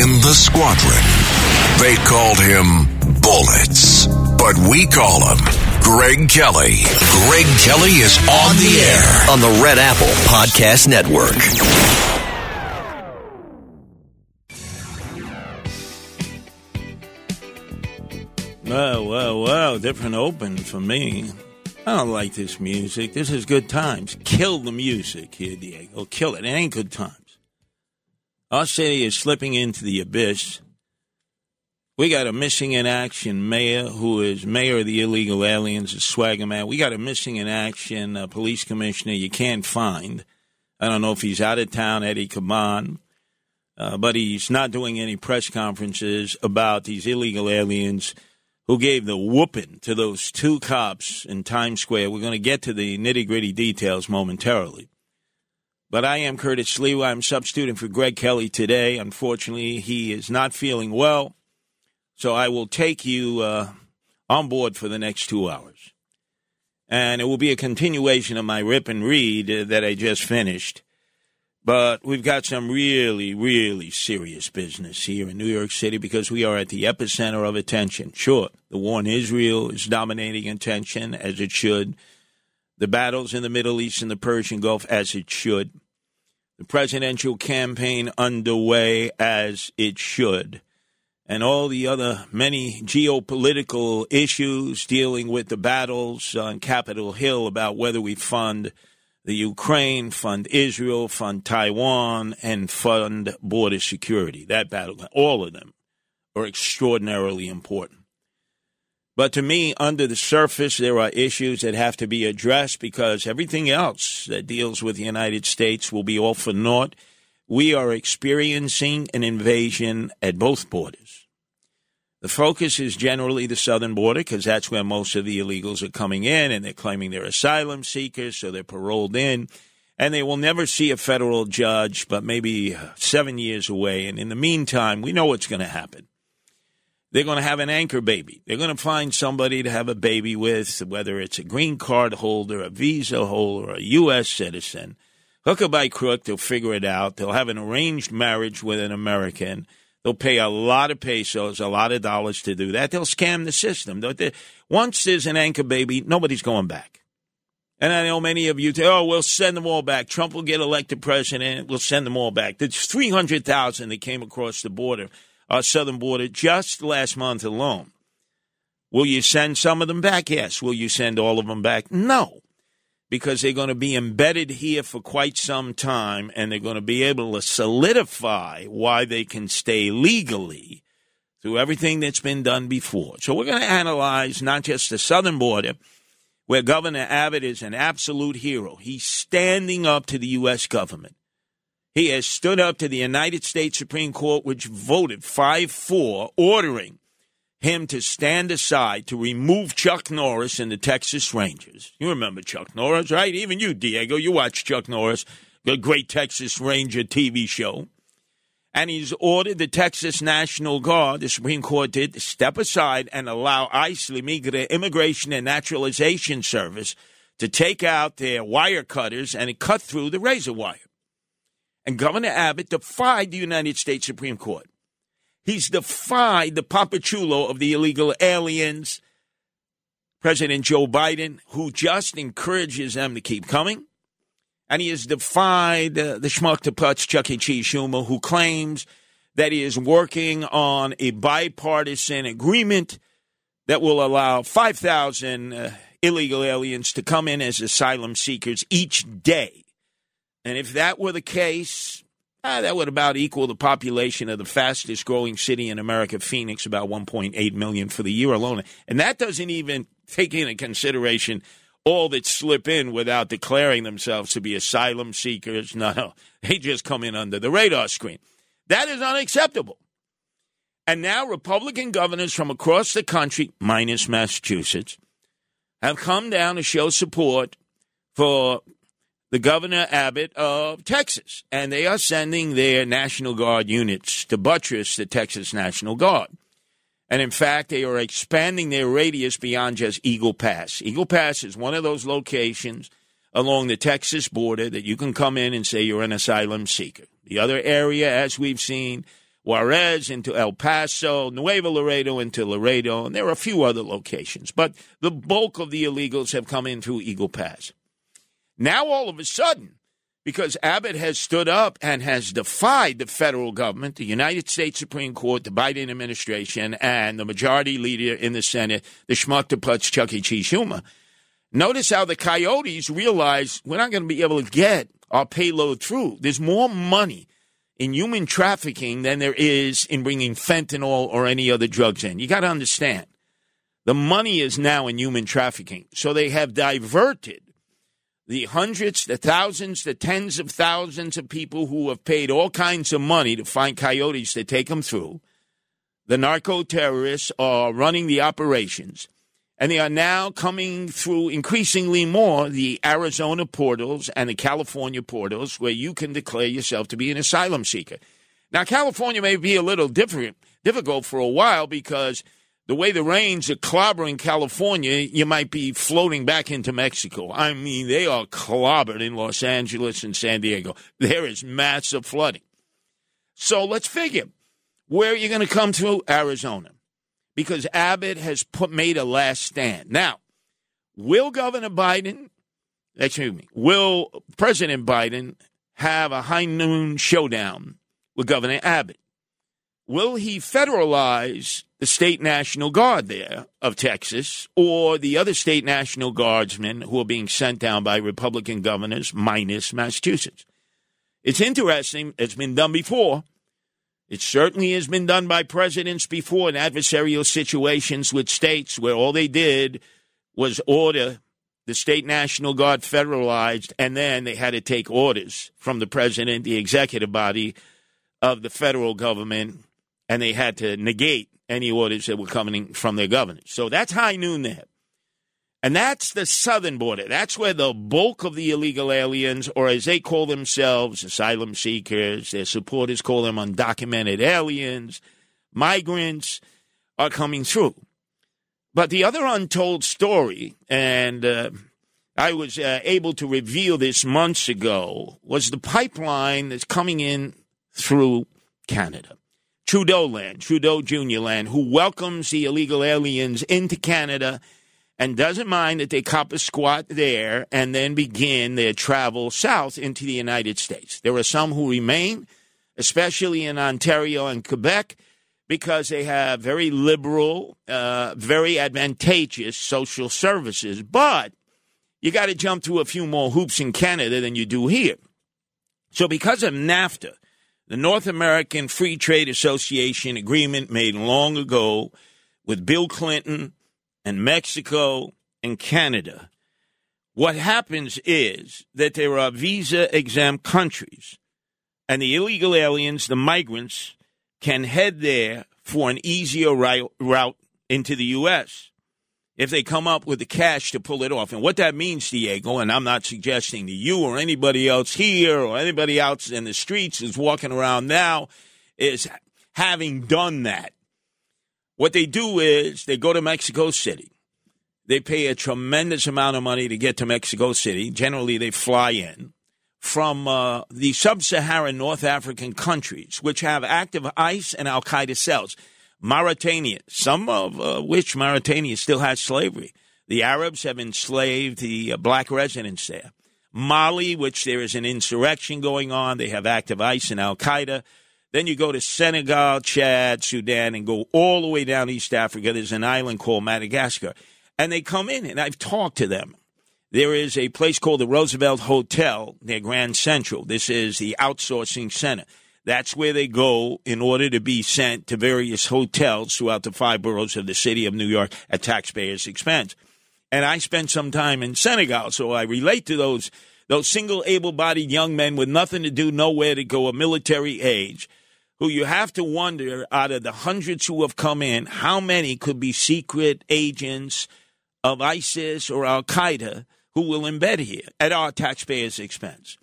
in the squadron. They called him Bullets, but we call him Greg Kelly. Greg Kelly is on the air on the Red Apple Podcast Network. Well, well, well, different open for me. I don't like this music. This is good times. Kill the music here, Diego. Kill it. It ain't good times. Our city is slipping into the abyss. We got a missing in action mayor who is mayor of the illegal aliens, a swagger man. We got a missing in action uh, police commissioner you can't find. I don't know if he's out of town, Eddie Caban, uh, but he's not doing any press conferences about these illegal aliens who gave the whooping to those two cops in Times Square. We're going to get to the nitty gritty details momentarily. But I am Curtis Sliwa. I'm substituting for Greg Kelly today. Unfortunately, he is not feeling well. So I will take you uh, on board for the next two hours. And it will be a continuation of my rip and read uh, that I just finished. But we've got some really, really serious business here in New York City because we are at the epicenter of attention. Sure, the war in Israel is dominating attention, as it should. The battles in the Middle East and the Persian Gulf, as it should. The presidential campaign underway, as it should. And all the other many geopolitical issues dealing with the battles on Capitol Hill about whether we fund the Ukraine, fund Israel, fund Taiwan, and fund border security. That battle, all of them are extraordinarily important. But to me, under the surface, there are issues that have to be addressed because everything else that deals with the United States will be all for naught. We are experiencing an invasion at both borders. The focus is generally the southern border because that's where most of the illegals are coming in and they're claiming they're asylum seekers, so they're paroled in. And they will never see a federal judge, but maybe seven years away. And in the meantime, we know what's going to happen. They're going to have an anchor baby. They're going to find somebody to have a baby with, whether it's a green card holder, a visa holder, a U.S. citizen. Hook or by crook, they'll figure it out. They'll have an arranged marriage with an American They'll pay a lot of pesos, a lot of dollars to do that. They'll scam the system. Once there's an anchor baby, nobody's going back. And I know many of you say, oh, we'll send them all back. Trump will get elected president. We'll send them all back. There's 300,000 that came across the border, our southern border, just last month alone. Will you send some of them back? Yes. Will you send all of them back? No because they're going to be embedded here for quite some time and they're going to be able to solidify why they can stay legally through everything that's been done before. So we're going to analyze not just the southern border, where Governor Abbott is an absolute hero. He's standing up to the U.S. government. He has stood up to the United States Supreme Court, which voted 5 4, ordering him to stand aside to remove Chuck Norris and the Texas Rangers. You remember Chuck Norris, right? Even you, Diego, you watch Chuck Norris, the great Texas Ranger TV show. And he's ordered the Texas National Guard, the Supreme Court did, to step aside and allow ICE, the Immigration and Naturalization Service, to take out their wire cutters and cut through the razor wire. And Governor Abbott defied the United States Supreme Court. He's defied the papachulo of the illegal aliens, President Joe Biden, who just encourages them to keep coming. And he has defied uh, the schmuck to putz Chuck E. Cheese Schumer, who claims that he is working on a bipartisan agreement that will allow 5,000 uh, illegal aliens to come in as asylum seekers each day. And if that were the case, uh, that would about equal the population of the fastest growing city in America, Phoenix, about 1.8 million for the year alone. And that doesn't even take into consideration all that slip in without declaring themselves to be asylum seekers. No, no, they just come in under the radar screen. That is unacceptable. And now Republican governors from across the country, minus Massachusetts, have come down to show support for the governor Abbott of Texas, and they are sending their National Guard units to buttress the Texas National Guard. And in fact, they are expanding their radius beyond just Eagle Pass. Eagle Pass is one of those locations along the Texas border that you can come in and say you're an asylum seeker. The other area, as we've seen, Juarez into El Paso, Nuevo Laredo into Laredo, and there are a few other locations. But the bulk of the illegals have come in through Eagle Pass. Now, all of a sudden, because Abbott has stood up and has defied the federal government, the United States Supreme Court, the Biden administration, and the majority leader in the Senate, the schmuck to putz Chuck E. Cheese Schumer. Notice how the coyotes realize we're not going to be able to get our payload through. There's more money in human trafficking than there is in bringing fentanyl or any other drugs in. You got to understand. The money is now in human trafficking. So they have diverted the hundreds, the thousands, the tens of thousands of people who have paid all kinds of money to find coyotes to take them through. The narco terrorists are running the operations, and they are now coming through increasingly more the Arizona portals and the California portals where you can declare yourself to be an asylum seeker. Now, California may be a little different, difficult for a while because the way the rains are clobbering California, you might be floating back into Mexico. I mean, they are clobbered in Los Angeles and San Diego. There is massive flooding. So let's figure where are you going to come to Arizona? Because Abbott has put made a last stand. Now, will Governor Biden, excuse me, will President Biden have a high noon showdown with Governor Abbott? Will he federalize the state national guard there of Texas or the other state national guardsmen who are being sent down by Republican governors minus Massachusetts. It's interesting. It's been done before. It certainly has been done by presidents before in adversarial situations with states where all they did was order the state national guard federalized, and then they had to take orders from the president, the executive body of the federal government, and they had to negate any orders that were coming from their governors. So that's high noon there. And that's the southern border. That's where the bulk of the illegal aliens, or as they call themselves, asylum seekers, their supporters call them undocumented aliens, migrants, are coming through. But the other untold story, and uh, I was uh, able to reveal this months ago, was the pipeline that's coming in through Canada. Trudeau land, Trudeau Jr. land, who welcomes the illegal aliens into Canada and doesn't mind that they cop a squat there and then begin their travel south into the United States. There are some who remain, especially in Ontario and Quebec, because they have very liberal, uh, very advantageous social services. But you got to jump through a few more hoops in Canada than you do here. So, because of NAFTA, the North American Free Trade Association agreement made long ago with Bill Clinton and Mexico and Canada. What happens is that there are visa exempt countries, and the illegal aliens, the migrants, can head there for an easier route into the U.S if they come up with the cash to pull it off. And what that means, Diego, and I'm not suggesting to you or anybody else here or anybody else in the streets is walking around now, is having done that. What they do is they go to Mexico City. They pay a tremendous amount of money to get to Mexico City. Generally, they fly in from uh, the sub Saharan North African countries, which have active ISIS and Al Qaeda cells. Mauritania, some of uh, which Mauritania still has slavery. The Arabs have enslaved the uh, black residents there. Mali, which there is an insurrection going on, they have active ISIS and Al Qaeda. Then you go to Senegal, Chad, Sudan, and go all the way down East Africa. There's an island called Madagascar. And they come in, and I've talked to them. There is a place called the Roosevelt Hotel near Grand Central. This is the outsourcing center. That's where they go in order to be sent to various hotels throughout the five boroughs of the city of New York at taxpayers' expense. And I spent some time in Senegal, so I relate to those those single able-bodied young men with nothing to do, nowhere to go, a military age, who you have to wonder out of the hundreds who have come in, how many could be secret agents of ISIS or Al Qaeda who will embed here at our taxpayers' expense.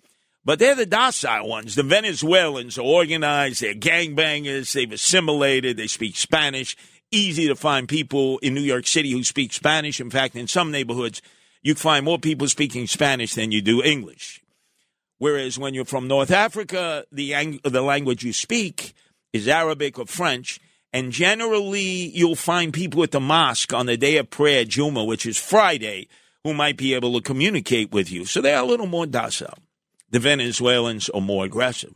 But they're the docile ones. The Venezuelans are organized, they're gangbangers, they've assimilated, they speak Spanish. Easy to find people in New York City who speak Spanish. In fact, in some neighborhoods, you find more people speaking Spanish than you do English. Whereas when you're from North Africa, the, the language you speak is Arabic or French. And generally, you'll find people at the mosque on the day of prayer, Juma, which is Friday, who might be able to communicate with you. So they're a little more docile. The Venezuelans are more aggressive.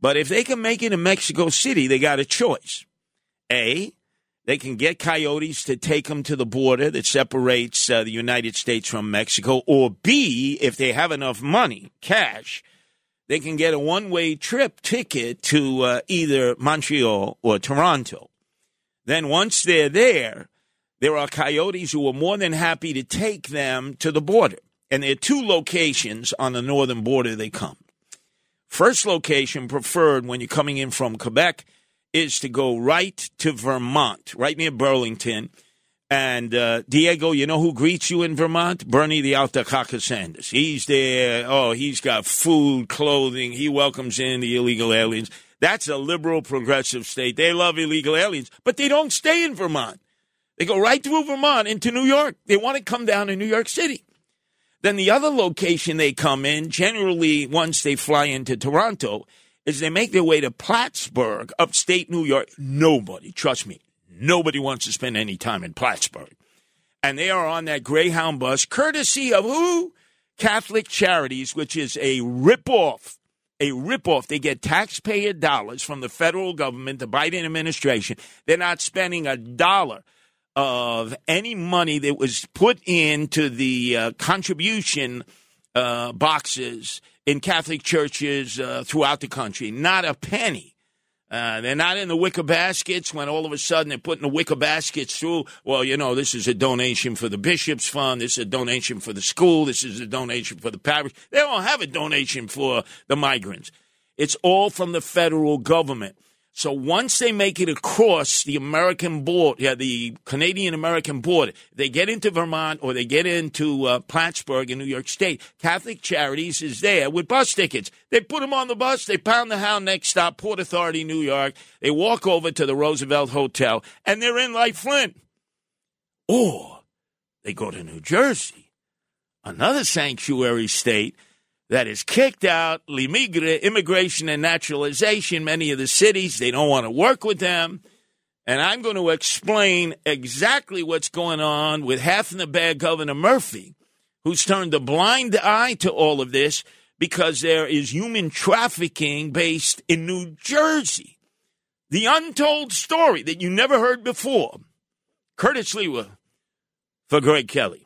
But if they can make it in Mexico City, they got a choice. A, they can get coyotes to take them to the border that separates uh, the United States from Mexico. Or B, if they have enough money, cash, they can get a one way trip ticket to uh, either Montreal or Toronto. Then once they're there, there are coyotes who are more than happy to take them to the border. And there are two locations on the northern border they come. First location preferred when you're coming in from Quebec is to go right to Vermont, right near Burlington. And uh, Diego, you know who greets you in Vermont? Bernie the Altacaca Sanders. He's there. Oh, he's got food, clothing. He welcomes in the illegal aliens. That's a liberal, progressive state. They love illegal aliens, but they don't stay in Vermont. They go right through Vermont into New York. They want to come down to New York City. Then the other location they come in, generally once they fly into Toronto, is they make their way to Plattsburgh, upstate New York. Nobody, trust me, nobody wants to spend any time in Plattsburgh. And they are on that Greyhound bus, courtesy of who? Catholic Charities, which is a ripoff. A ripoff. They get taxpayer dollars from the federal government, the Biden administration. They're not spending a dollar of any money that was put into the uh, contribution uh, boxes in Catholic churches uh, throughout the country. Not a penny. Uh, they're not in the wicker baskets when all of a sudden they're putting the wicker baskets through. Well, you know, this is a donation for the bishop's fund. This is a donation for the school. This is a donation for the parish. They don't have a donation for the migrants. It's all from the federal government. So once they make it across the American border, yeah, the Canadian American border, they get into Vermont or they get into uh, Plattsburgh in New York State. Catholic Charities is there with bus tickets. They put them on the bus. They pound the hound next stop, Port Authority, New York. They walk over to the Roosevelt Hotel, and they're in like Flint. Or they go to New Jersey, another sanctuary state that has kicked out la migra, immigration and naturalization, many of the cities. They don't want to work with them. And I'm going to explain exactly what's going on with half in the bag Governor Murphy, who's turned a blind eye to all of this because there is human trafficking based in New Jersey. The untold story that you never heard before. Curtis Sliwa for Greg Kelly.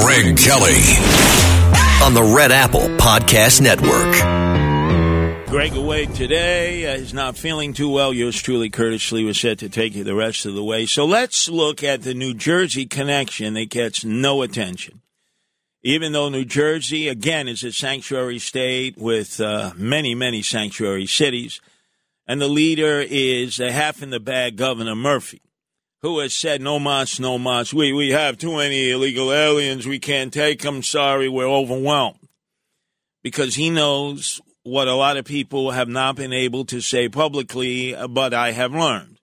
Greg Kelly on the Red Apple Podcast Network. Greg away today. Uh, he's not feeling too well. Yours truly, Curtis Sliwa, set to take you the rest of the way. So let's look at the New Jersey connection that gets no attention. Even though New Jersey, again, is a sanctuary state with uh, many, many sanctuary cities, and the leader is a half in the bag Governor Murphy who has said, no mas, no mas. We, we have too many illegal aliens. We can't take them. Sorry, we're overwhelmed. Because he knows what a lot of people have not been able to say publicly, uh, but I have learned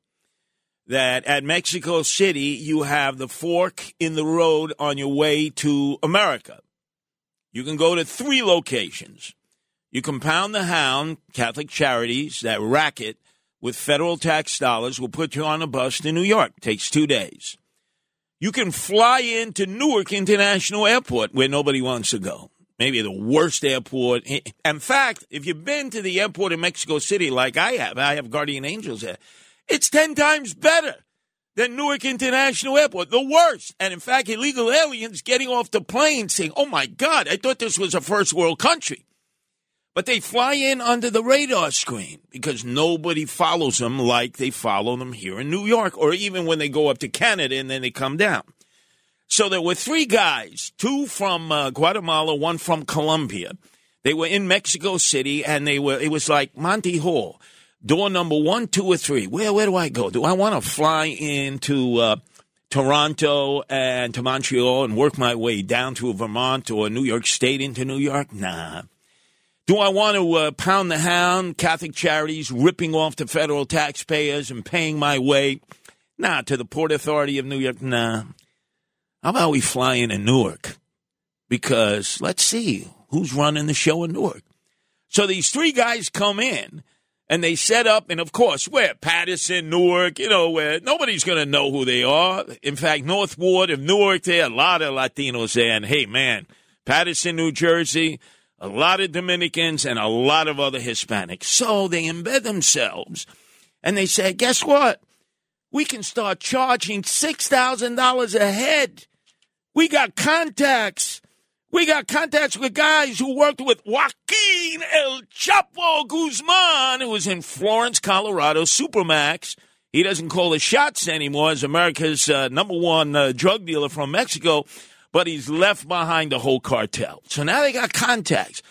that at Mexico City, you have the fork in the road on your way to America. You can go to three locations. You can pound the hound, Catholic Charities, that racket, with federal tax dollars will put you on a bus to New York. Takes two days. You can fly into Newark International Airport where nobody wants to go. Maybe the worst airport. In fact, if you've been to the airport in Mexico City like I have, I have Guardian Angels there, it's 10 times better than Newark International Airport. The worst. And in fact, illegal aliens getting off the plane saying, oh my God, I thought this was a first world country. But they fly in under the radar screen because nobody follows them like they follow them here in New York or even when they go up to Canada and then they come down. So there were three guys, two from uh, Guatemala, one from Colombia, They were in Mexico City, and they were. It was like Monty Hall, door number one, two, or three. Where where do I go? Do I want to fly into uh, Toronto and to Montreal and work my way down to Vermont or New York State into New York? Nah. Do I want to uh, pound the hound, Catholic Charities, ripping off the federal taxpayers and paying my way? Nah, to the Port Authority of New York? Nah. How about we fly into Newark? Because let's see who's running the show in Newark. So these three guys come in and they set up, and of course, where Paterson, Newark, you know, where nobody's going to know who they are. In fact, North Ward of Newark, there are a lot of Latinos there. And hey, man, Paterson, New Jersey, a lot of Dominicans, and a lot of other Hispanics. So they embed themselves and they say, guess what? We can start charging $6,000 a head. We got contacts. We got contacts with guys who worked with Joaquin El Chapo Guzman, who was in Florence, Colorado, Supermax. He doesn't call the shots anymore as America's uh, number one uh, drug dealer from Mexico but he's left behind the whole cartel. So now they got contacts.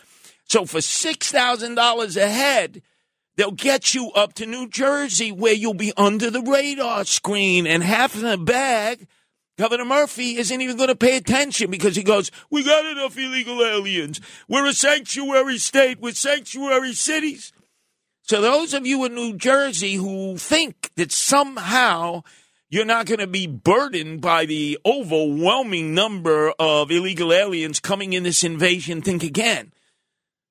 So for $6,000 a head, they'll get you up to New Jersey where you'll be under the radar screen and half in the bag. Governor Murphy isn't even going to pay attention because he goes, We got enough illegal aliens. We're a sanctuary state with sanctuary cities. So, those of you in New Jersey who think that somehow you're not going to be burdened by the overwhelming number of illegal aliens coming in this invasion. Think again.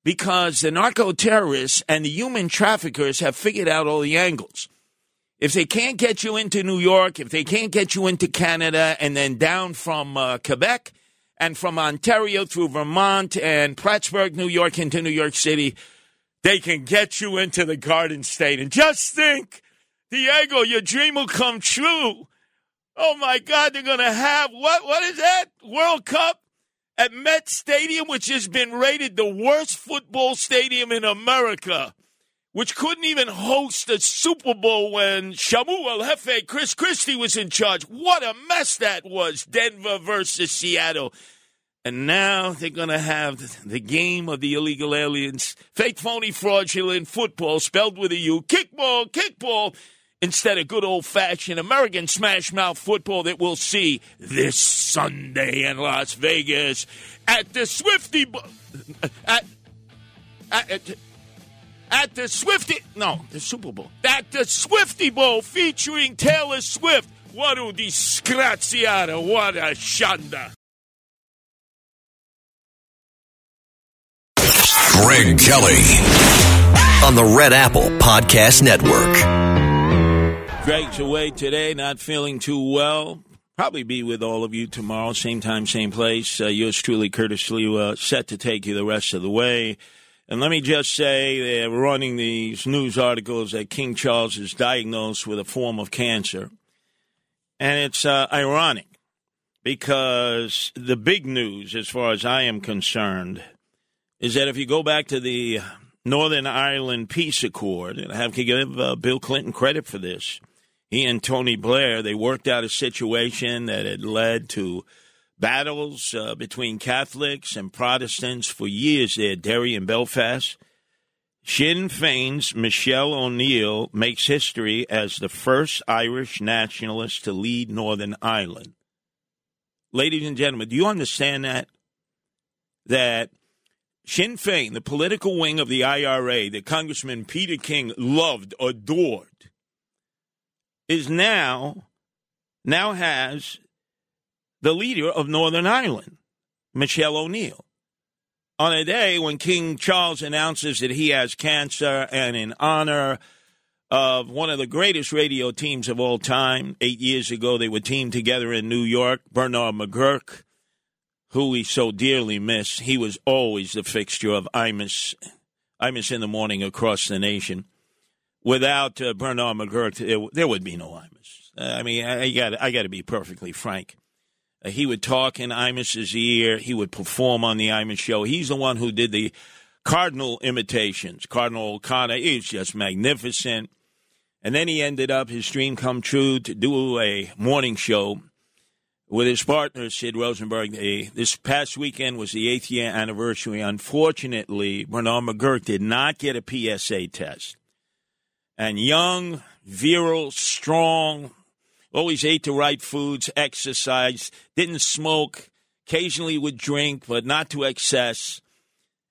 Because the narco terrorists and the human traffickers have figured out all the angles. If they can't get you into New York, if they can't get you into Canada, and then down from uh, Quebec and from Ontario through Vermont and Plattsburgh, New York, into New York City, they can get you into the Garden State. And just think Diego, your dream will come true. Oh my God, they're going to have what? What is that? World Cup at Met Stadium, which has been rated the worst football stadium in America, which couldn't even host a Super Bowl when Shamu El Chris Christie, was in charge. What a mess that was, Denver versus Seattle. And now they're going to have the game of the illegal aliens, fake, phony, fraudulent football spelled with a U, kickball, kickball instead of good old fashioned American smash mouth football that we'll see this Sunday in Las Vegas at the Swifty at, at, at, at the Swifty no the Super Bowl at the Swifty Bowl featuring Taylor Swift. What a disgraziata! What a shanda! Greg Kelly on the Red Apple Podcast Network. Greg's away today, not feeling too well. Probably be with all of you tomorrow, same time, same place. Uh, yours truly, Curtis Sliwa, set to take you the rest of the way. And let me just say, they're running these news articles that King Charles is diagnosed with a form of cancer. And it's uh, ironic because the big news, as far as I am concerned, is that if you go back to the Northern Ireland Peace Accord, and I have to give uh, Bill Clinton credit for this, he and Tony Blair, they worked out a situation that had led to battles uh, between Catholics and Protestants for years there, Derry and Belfast. Sinn Féin's Michelle O'Neill makes history as the first Irish nationalist to lead Northern Ireland. Ladies and gentlemen, do you understand that? That Sinn Féin, the political wing of the IRA that Congressman Peter King loved, adored, is now now has the leader of Northern Ireland, Michelle O'Neill. On a day when King Charles announces that he has cancer and in honor of one of the greatest radio teams of all time, eight years ago they were teamed together in New York, Bernard McGuirk, who we so dearly miss. He was always the fixture of Imus, Imus in the morning across the nation without uh, Bernard McGuirk, there, would be no Imus. Uh, I mean, I, got I got to be perfectly frank. Uh, he would talk in Imus's ear. He would perform on the Imus show. He's the one who did the Cardinal imitations. Cardinal O'Connor is just magnificent. And then he ended up his dream come true to do a morning show with his partner, Sid Rosenberg. this past weekend was the eighth year anniversary. Unfortunately, Bernard McGuirk did not get a PSA test. And young, virile, strong, always ate the right foods, exercised, didn't smoke, occasionally would drink, but not to excess.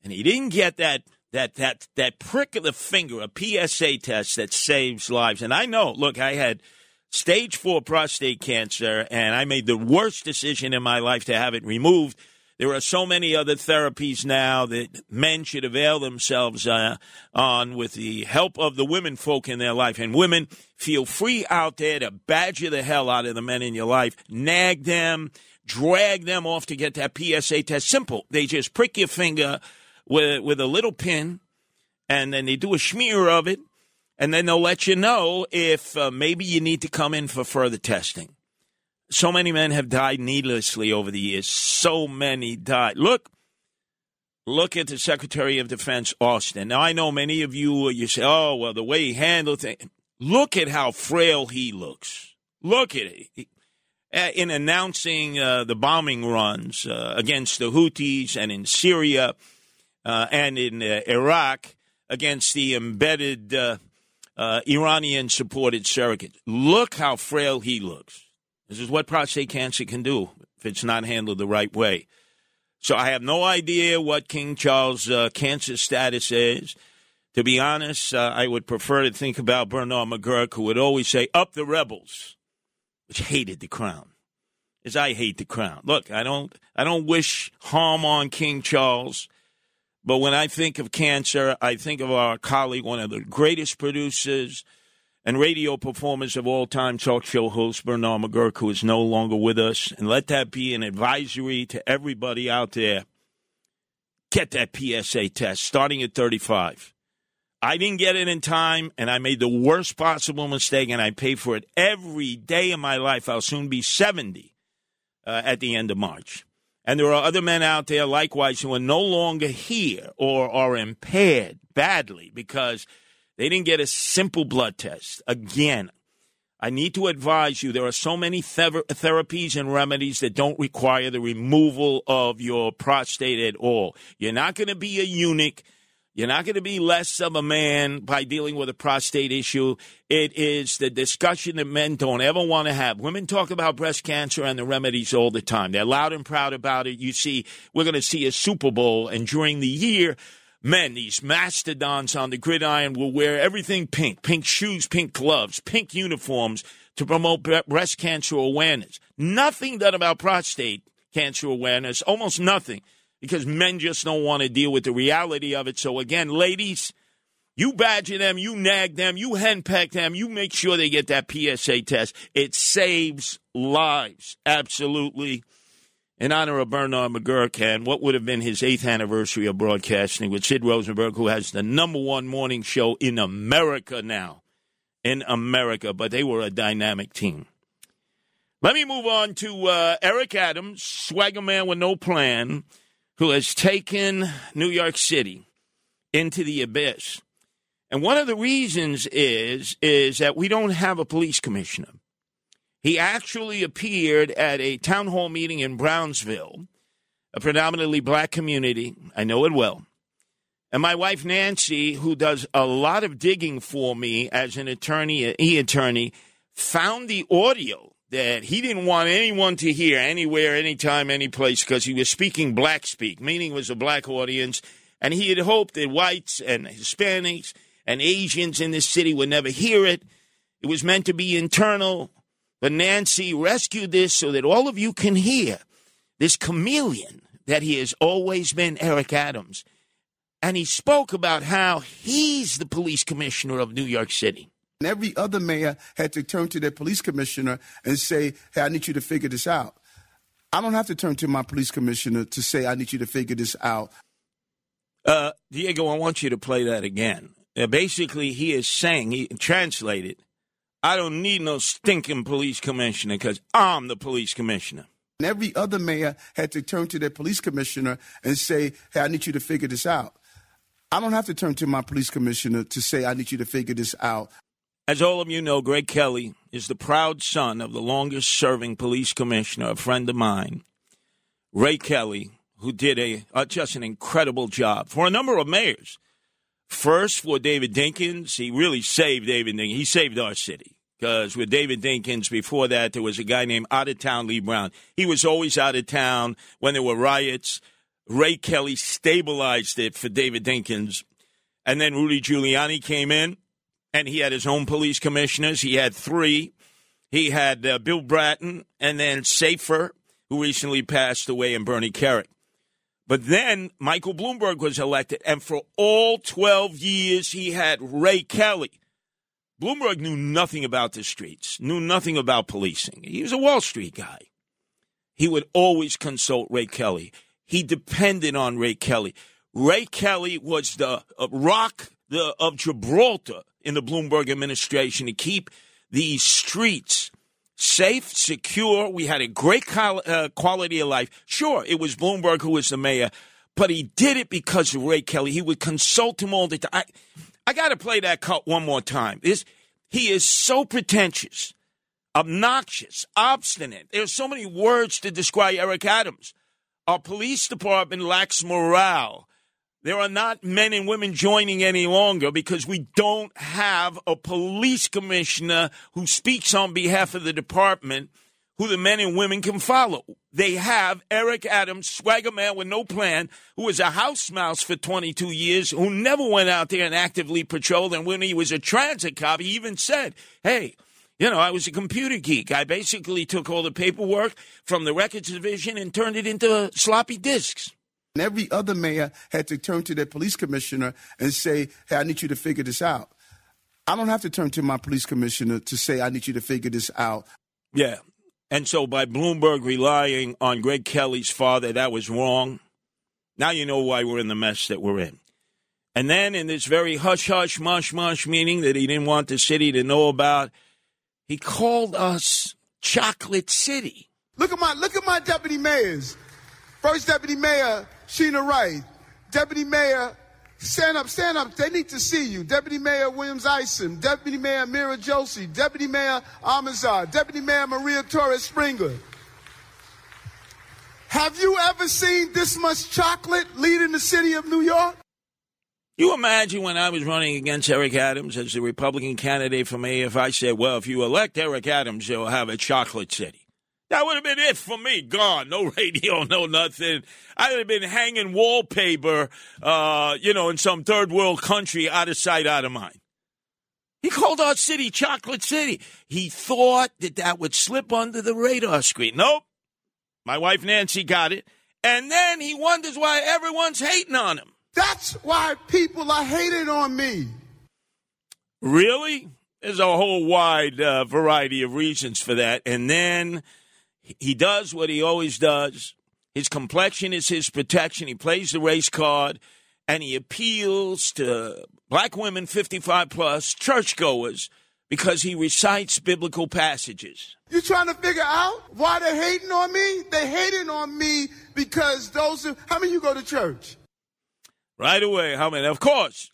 And he didn't get that that that that prick of the finger, a PSA test that saves lives. And I know, look, I had stage four prostate cancer, and I made the worst decision in my life to have it removed. There are so many other therapies now that men should avail themselves uh, on with the help of the women folk in their life. And women, feel free out there to badger the hell out of the men in your life, nag them, drag them off to get that PSA test. Simple. They just prick your finger with, with a little pin, and then they do a smear of it and then they'll let you know if uh, maybe you need to come in for further testing. So many men have died needlessly over the years. So many died. Look, look at the Secretary of Defense Austin. Now I know many of you you say, "Oh, well, the way he handled it." Look at how frail he looks. Look at it. Uh, in announcing uh, the bombing runs uh, against the Houthis and in Syria uh, and in uh, Iraq against the embedded uh, uh, Iranian supported surrogate. Look how frail he looks. This is what prostate cancer can do if it's not handled the right way. So I have no idea what King Charles' uh, cancer status is. To be honest, uh, I would prefer to think about Bernard McGuirk, who would always say, Up the rebels, which hated the crown. As I hate the crown. Look, I don't I don't wish harm on King Charles. But when I think of cancer, I think of our colleague, one of the greatest producers and radio performers of all time, talk show host Bernard McGuirk, who is no longer with us. And let that be an advisory to everybody out there. Get that PSA test starting at 35. I didn't get it in time, and I made the worst possible mistake, and I pay for it every day of my life. I'll soon be 70 uh, at the end of March. And there are other men out there likewise who are no longer here or are impaired badly because they didn't get a simple blood test. Again, I need to advise you there are so many ther- therapies and remedies that don't require the removal of your prostate at all. You're not going to be a eunuch. You're not going to be less of a man by dealing with a prostate issue. It is the discussion that men don't ever want to have. Women talk about breast cancer and the remedies all the time. They're loud and proud about it. You see, we're going to see a Super Bowl, and during the year, men, these mastodons on the gridiron will wear everything pink pink shoes, pink gloves, pink uniforms to promote breast cancer awareness. Nothing done about prostate cancer awareness, almost nothing because men just don't want to deal with the reality of it. So, again, ladies, you badger them, you nag them, you henpeck them, you make sure they get that PSA test. It saves lives, absolutely. In honor of Bernard McGuirk and what would have been his eighth anniversary of broadcasting with Sid Rosenberg, who has the number one morning show in America now. In America, but they were a dynamic team. Let me move on to uh, Eric Adams, swagger man with no plan who has taken New York City into the abyss. And one of the reasons is is that we don't have a police commissioner. He actually appeared at a town hall meeting in Brownsville, a predominantly black community. I know it well. And my wife Nancy, who does a lot of digging for me as an attorney, e attorney, found the audio that he didn't want anyone to hear anywhere, anytime, any place because he was speaking black speak, meaning it was a black audience. And he had hoped that whites and Hispanics and Asians in this city would never hear it. It was meant to be internal. But Nancy rescued this so that all of you can hear this chameleon that he has always been, Eric Adams. And he spoke about how he's the police commissioner of New York City. And every other mayor had to turn to their police commissioner and say, hey, I need you to figure this out. I don't have to turn to my police commissioner to say, I need you to figure this out. Uh, Diego, I want you to play that again. Uh, basically, he is saying, he translated, I don't need no stinking police commissioner because I'm the police commissioner. And every other mayor had to turn to their police commissioner and say, hey, I need you to figure this out. I don't have to turn to my police commissioner to say, I need you to figure this out. As all of you know, Greg Kelly is the proud son of the longest serving police commissioner, a friend of mine, Ray Kelly, who did a uh, just an incredible job for a number of mayors. First, for David Dinkins, he really saved David Dinkins. He saved our city because with David Dinkins, before that, there was a guy named Out of Town Lee Brown. He was always out of town when there were riots. Ray Kelly stabilized it for David Dinkins. And then Rudy Giuliani came in, and he had his own police commissioners. He had three. He had uh, Bill Bratton, and then Safir, who recently passed away, and Bernie Kerik. But then Michael Bloomberg was elected, and for all 12 years, he had Ray Kelly. Bloomberg knew nothing about the streets, knew nothing about policing. He was a Wall Street guy. He would always consult Ray Kelly. He depended on Ray Kelly. Ray Kelly was the uh, rock of Gibraltar in the Bloomberg administration to keep these streets safe, secure. We had a great uh, quality of life. Sure, it was Bloomberg who was the mayor, but he did it because of Ray Kelly. He would consult him all the time. I, I got to play that cut one more time. This, he is so pretentious, obnoxious, obstinate. There's so many words to describe Eric Adams. Our police department lacks morale. There are not men and women joining any longer because we don't have a police commissioner who speaks on behalf of the department who the men and women can follow. They have Eric Adams, swagger man with no plan, who was a house mouse for 22 years, who never went out there and actively patrolled. And when he was a transit cop, he even said, hey, you know, I was a computer geek. I basically took all the paperwork from the records division and turned it into sloppy disks. And every other mayor had to turn to their police commissioner and say, hey, I need you to figure this out. I don't have to turn to my police commissioner to say, I need you to figure this out. Yeah. And so by Bloomberg relying on Greg Kelly's father, that was wrong. Now you know why we're in the mess that we're in. And then in this very hush hush mush mush meeting that he didn't want the city to know about, he called us Chocolate City. Look at my look at my deputy mayors. First deputy mayor Sheena Wright. Deputy Mayor, stand up, stand up. They need to see you. Deputy Mayor Williams Isom. Deputy Mayor Meera Joshi. Deputy Mayor Almanzar. Deputy Mayor Maria Torres Springer. Have you ever seen this much chocolate leading the city of New York? You imagine when I was running against Eric Adams as the Republican candidate for mayor, if I said, well, if you elect Eric Adams, you'll have a chocolate city. That would have been it for me. Gone. No radio, no nothing. I would have been hanging wallpaper, uh, you know, in some third world country, out of sight, out of mind. He called our city Chocolate City. He thought that that would slip under the radar screen. Nope. My wife Nancy got it. And then he wonders why everyone's hating on him. That's why people are hating on me. Really? There's a whole wide uh, variety of reasons for that. And then he does what he always does. His complexion is his protection. He plays the race card, and he appeals to black women 55 plus, churchgoers, because he recites biblical passages. You trying to figure out why they're hating on me? They're hating on me because those are, how many you go to church? Right away. How many? Of course.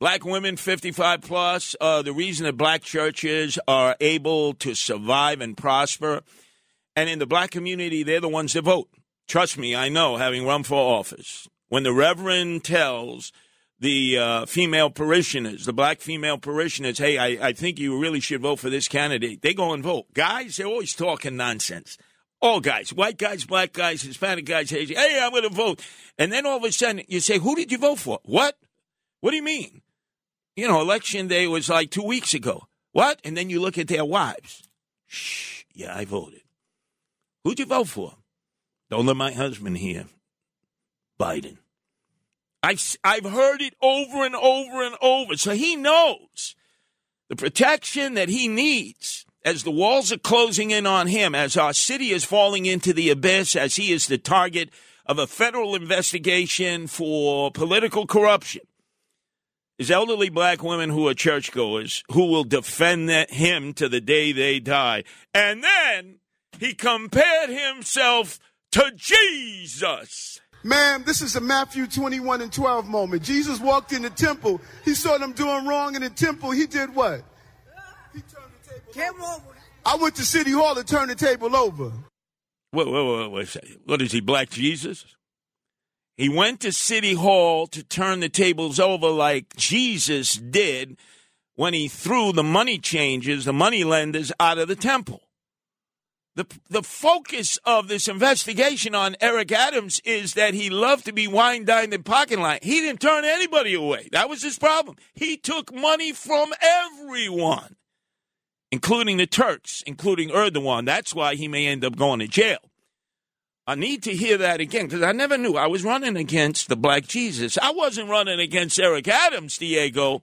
Black women 55 plus, uh, the reason that black churches are able to survive and prosper and in the black community, they're the ones that vote. Trust me, I know, having run for office. When the Reverend tells the uh, female parishioners, the black female parishioners, hey, I, I think you really should vote for this candidate, they go and vote. Guys, they're always talking nonsense. All guys, white guys, black guys, Hispanic guys, Asian, hey, I'm going to vote. And then all of a sudden, you say, who did you vote for? What? What do you mean? You know, election day was like two weeks ago. What? And then you look at their wives. Shh, yeah, I voted. Who'd you vote for? Don't let my husband hear. Biden. I, I've heard it over and over and over. So he knows the protection that he needs as the walls are closing in on him, as our city is falling into the abyss, as he is the target of a federal investigation for political corruption. Is elderly black women who are churchgoers who will defend him to the day they die. And then he compared himself to Jesus. Man, this is a Matthew 21 and 12 moment. Jesus walked in the temple. He saw them doing wrong in the temple. He did what? He turned the table over. I went to City Hall to turn the table over. Wait, wait, wait, wait. What is he, Black Jesus? He went to City Hall to turn the tables over like Jesus did when he threw the money changers, the money lenders, out of the temple. The, the focus of this investigation on Eric Adams is that he loved to be wine dined in parking lot. He didn't turn anybody away. That was his problem. He took money from everyone, including the Turks, including Erdogan. That's why he may end up going to jail. I need to hear that again because I never knew I was running against the Black Jesus. I wasn't running against Eric Adams, Diego.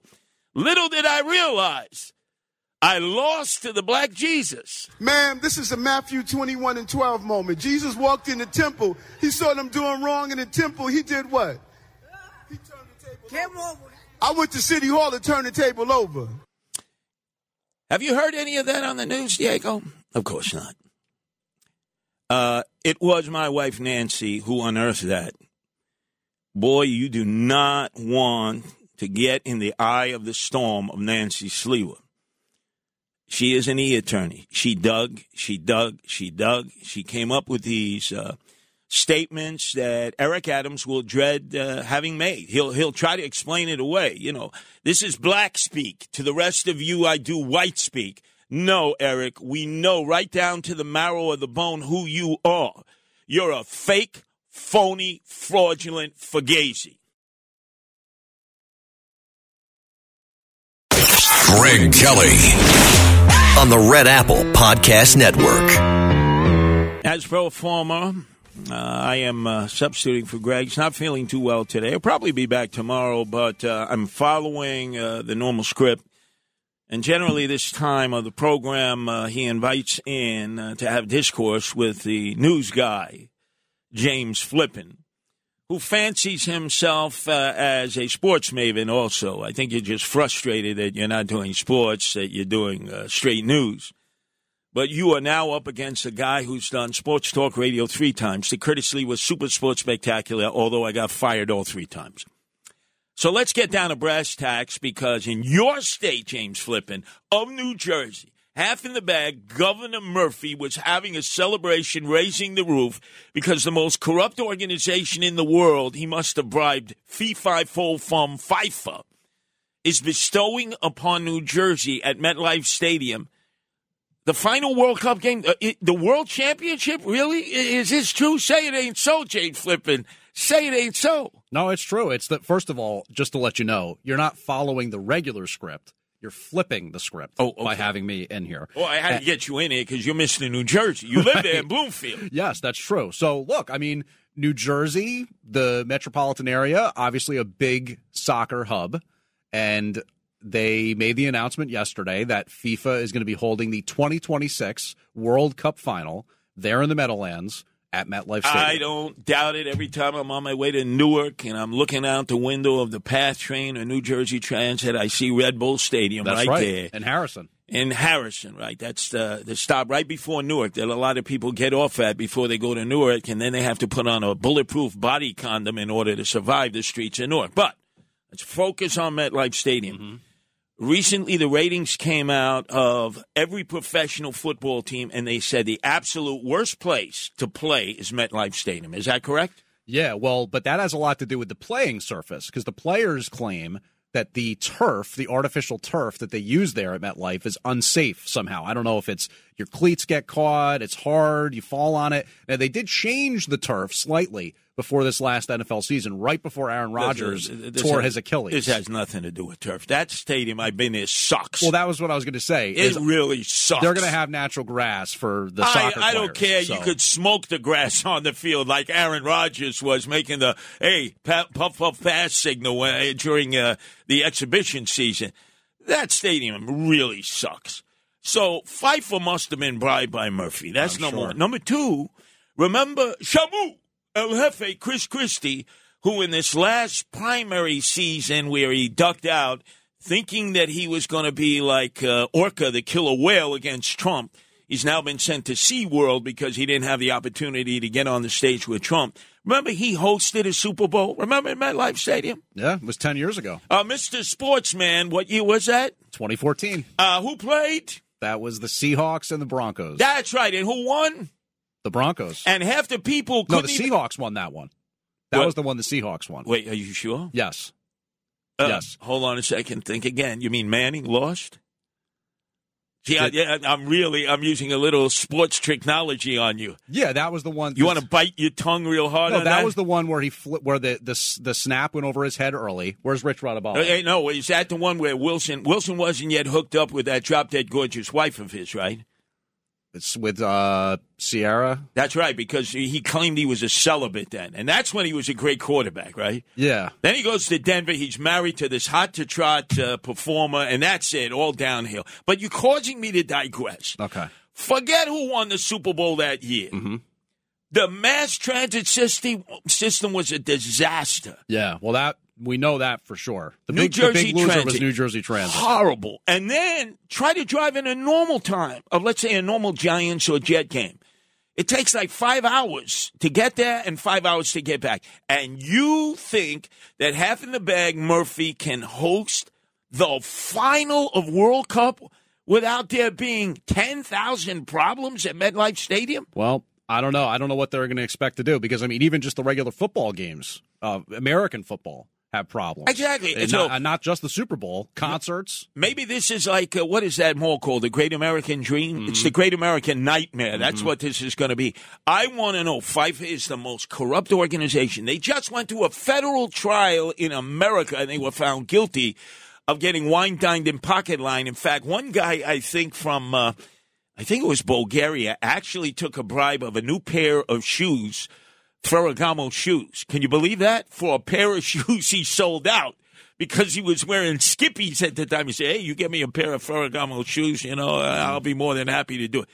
Little did I realize I lost to the Black Jesus. Ma'am, this is a Matthew 21 and 12 moment. Jesus walked in the temple. He saw them doing wrong in the temple. He did what? He turned the table over. I went to City Hall to turn the table over. Have you heard any of that on the news, Diego? Of course not. Uh, it was my wife Nancy who unearthed that. Boy, you do not want to get in the eye of the storm of Nancy Sliwa. She is an e attorney. She dug, she dug, she dug. She came up with these uh, statements that Eric Adams will dread uh, having made. He'll he'll try to explain it away. You know, this is black speak. To the rest of you, I do white speak. No, Eric, we know right down to the marrow of the bone who you are. You're a fake, phony, fraudulent fugazi. Greg Kelly. On the Red Apple Podcast Network. As pro former, uh, I am uh, substituting for Greg. He's not feeling too well today. I'll probably be back tomorrow, but uh, I'm following uh, the normal script. And generally, this time of the program, uh, he invites in uh, to have discourse with the news guy, James Flippin, who fancies himself uh, as a sports maven also. I think you're just frustrated that you're not doing sports, that you're doing uh, straight news. But you are now up against a guy who's done sports talk radio three times. The Curtis Sliwa Super Sports Spectacular, although I got fired all three times. So let's get down to brass tacks because in your state, James Flippin, of New Jersey, half in the bag, Governor Murphy was having a celebration raising the roof because the most corrupt organization in the world, he must have bribed Fee Fi Fo Fum FIFA, is bestowing upon New Jersey at MetLife Stadium the final World Cup game, uh, it, the World Championship. Really, is this true? Say it ain't so, James Flippin. Say it ain't so. No, it's true. It's that first of all, just to let you know, you're not following the regular script. You're flipping the script Oh, by having me in here. Well, I had to uh, get you in here because you're Mr. New Jersey. You live there in Bloomfield. Yes, that's true. So, look, I mean, New Jersey, the metropolitan area, obviously a big soccer hub, and they made the announcement yesterday that FIFA is going to be holding the 2026 World Cup final there in the Meadowlands at MetLife Stadium. I don't doubt it. Every time I'm on my way to Newark and I'm looking out the window of the PATH train or New Jersey Transit, I see Red Bull Stadium That's right, right. there. And Harrison. in Harrison, right? That's the, the stop right before Newark that a lot of people get off at before they go to Newark, and then they have to put on a bulletproof body condom in order to survive the streets of Newark. But let's focus on MetLife Stadium. Mm-hmm. Recently, the ratings came out of every professional football team, and they said the absolute worst place to play is MetLife Stadium. Is that correct? Yeah, well, but that has a lot to do with the playing surface because the players claim that the turf, the artificial turf that they use there at MetLife is unsafe somehow. I don't know if it's your cleats get caught, it's hard, you fall on it. Now they did change the turf slightly before this last NFL season, right before Aaron Rodgers This- this tore has- his Achilles. This has nothing to do with turf. That stadium I've been there sucks. well, that was what I was going to say. it really sucks. they're going to have natural grass for the I, soccer I don't care. players, You could smoke the grass on the field like Aaron Rodgers was making the hey puff puff pass signal uh, during uh, the exhibition season. That stadium really sucks. So FIFA must have been bribed by Murphy. That's I'm number sure. one. Number two, remember Shamu El Jefe, Chris Christie, who in this last primary season where he ducked out, thinking that he was going to be like uh, Orca, the killer whale against Trump. He's now been sent to SeaWorld because he didn't have the opportunity to get on the stage with Trump. Remember, he hosted a Super Bowl. Remember at MetLife Stadium? Yeah, it was 10 years ago, Uh, Mr. Sportsman, what year was that? 2014. Uh, who played? That was the Seahawks and the Broncos. That's right. And who won? The Broncos. And half the people no, the even- Seahawks won that one. That What? was the one the Seahawks won. Wait, are you sure? Yes. Uh, Yes. Hold on a second. Think again. You mean Manning lost? Did- yeah, I'm really I'm using a little sports technology on you. Yeah, that was the one. You want to bite your tongue real hard No, on that, that? was the one where he fli where the, the the snap went over his head early. Where's Rich Rodabala? Hey, no, is that the one where Wilson Wilson wasn't yet hooked up with that drop dead gorgeous wife of his, right? It's with uh, Ciara. That's right, because he claimed he was a celibate then, and that's when he was a great quarterback, right? Yeah. Then he goes to Denver. He's married to this hot to trot uh, performer, and that's it, all downhill. But you're causing me to digress. Okay. Forget who won the Super Bowl that year. Mm-hmm. The mass transit system system was a disaster. Yeah. Well, that we know that for sure. The New big the Jersey big loser was New Jersey Transit. Horrible. And then try to drive in a normal time of, let's say, a normal Giants or Jet game. It takes like five hours to get there and five hours to get back. And you think that half in the bag Murphy can host the final of World Cup without there being 10,000 problems at MetLife Stadium? Well, I don't know. I don't know what they're going to expect to do because I mean, even just the regular football games, uh, American football, have problems. Exactly. And So- not, not just the Super Bowl concerts. Maybe this is like uh, what is that mall called? The Great American Dream. It's the Great American Nightmare. That's what this is going to be. I want to know. FIFA is the most corrupt organization. They just went to a federal trial in America, and they were found guilty of getting wine dined in pocket line. In fact, one guy I think from. Uh, I think it was Bulgaria, actually took a bribe of a new pair of shoes, Ferragamo shoes. Can you believe that? For a pair of shoes he sold out because he was wearing skippies at the time. He said, hey, you get me a pair of Ferragamo shoes, you know, uh, I'll be more than happy to do it.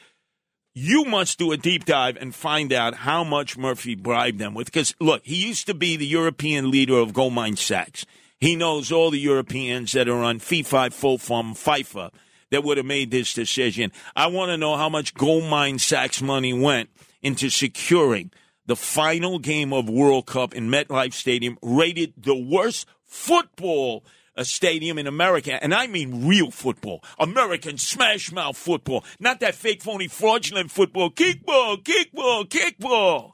You must do a deep dive and find out how much Murphy bribed them with. Because, look, he used to be the European leader of Goldman Sachs. He knows all the Europeans that are on FIFA, FOFUM, FIFA that would have made this decision. I want to know how much Goldman Sachs money went into securing the final game of World Cup in MetLife Stadium, rated the worst football uh, stadium in America, and I mean real football, American smash mouth football, not that fake, phony, fraudulent football, kickball, kickball, kickball.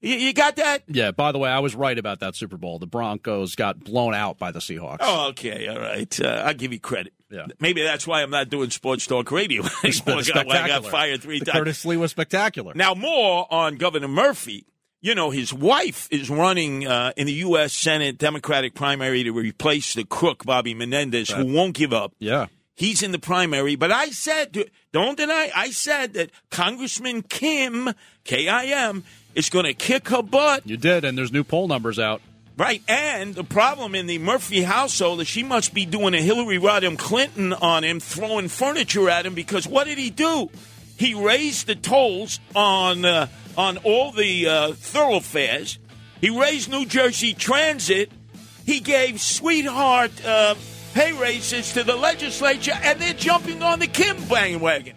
You, you got that? Yeah. By the way, I was right about that Super Bowl. The Broncos got blown out by the Seahawks. Oh, okay, all right. Uh, I'll give you credit. Yeah. Maybe that's why I'm not doing sports talk radio It's anymore. I got- I got fired three the times. Curtis Sliwa spectacular. Now, more on Governor Murphy. You know, his wife is running uh, in the U.S. Senate Democratic primary to replace the crook, Bobby Menendez, who won't give up. yeah. He's in the primary. But I said, don't deny, I said that Congressman Kim, K I M, is going to kick her butt. You did, and there's new poll numbers out. Right. And the problem in the Murphy household is she must be doing a Hillary Rodham Clinton on him, throwing furniture at him because what did he do? He raised the tolls on uh, on all the uh, thoroughfares. He raised New Jersey Transit. He gave sweetheart uh, pay raises to the legislature, and they're jumping on the Kim bandwagon.